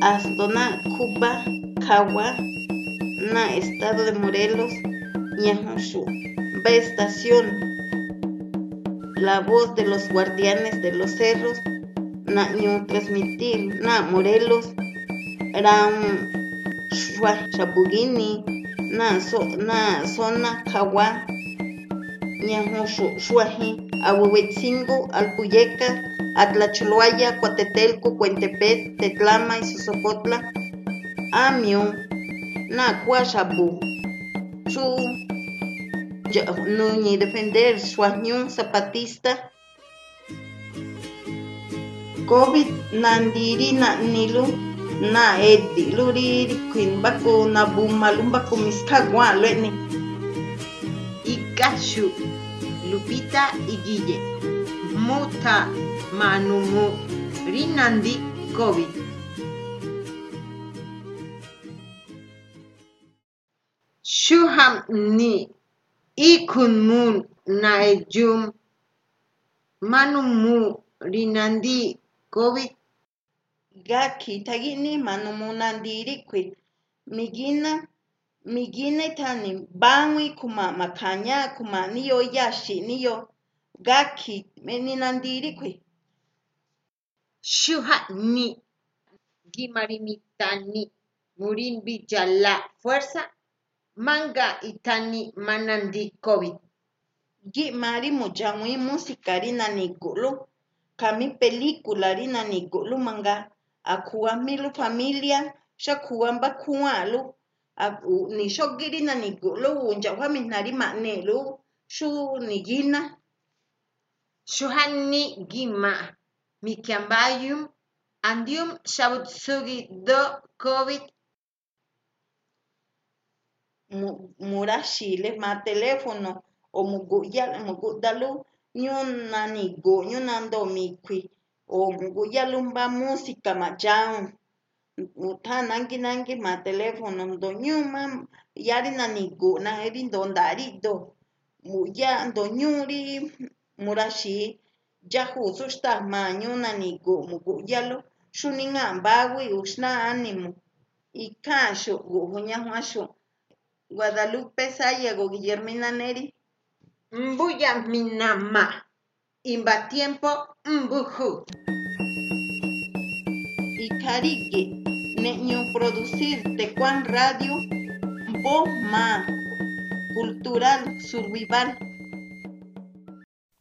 Astona, Cuba, Cagua, na estado de Morelos, Ñajushu, va estación, la voz de los guardianes de los cerros, na transmitir, na Morelos, ram Chabugini, na, so, na zona Kawa, Ñajushu, Shuaji, Ahuehuetzingo, Alpuyeca, Atlacholoaya, Cuatetelco, Cuentepet, Tetlama y Sosopotla, Amio, Na Cuachabu, Chu, Nuñi Defender, Suañón Zapatista, COVID, Nandirina Nilu, Na Edi, Luriri, Queen Baku, Nabu, Malumbaku, Miskagua, Lueni, Ikachu, Lupita y Guille, Muta, Manumu, Rinandi, COVID. Shuham ni ikunmun naejum manumu rinandi COVID. Gaki tagini manumunandiri quid. Migina migina tani bangwi kuma makanya kuma niyo yashi niyo gaki meninandirikue. Shuja'ni kimarimitani murimpi yala fuerza manga itani manandi COVID. Kimari muyanwi música rina nikulun kami película rina nikulun manga akhuwanmilu familia xakhuwan bakhuwanlu nixokki rina nikulun unchawajminari ma'nilu xu niyina. Nari manelu. Shu ni gina. Shuhani gima mikiambayum andium shabutsugi do COVID murashile ma teléfono o muguyal mugudalu nyuna ni go nyuna ndo mikwi o muguyalu mba música ma jaun utha nangi nangi ma teléfono ndo nyuma yari na ni go na eri ndo ndari do muya ndo nyuri murashi yahu sushta ma nyuna ni go muguyalu shuninga mbawi ushna ánimo ikashu guhunya huashu Guadalupe Sayago, Guillermina Neri. Mbuya minama. Imba tiempo mbuju. Icarige. Neño producir Tecuan Radio. Boma. Cultural Survival.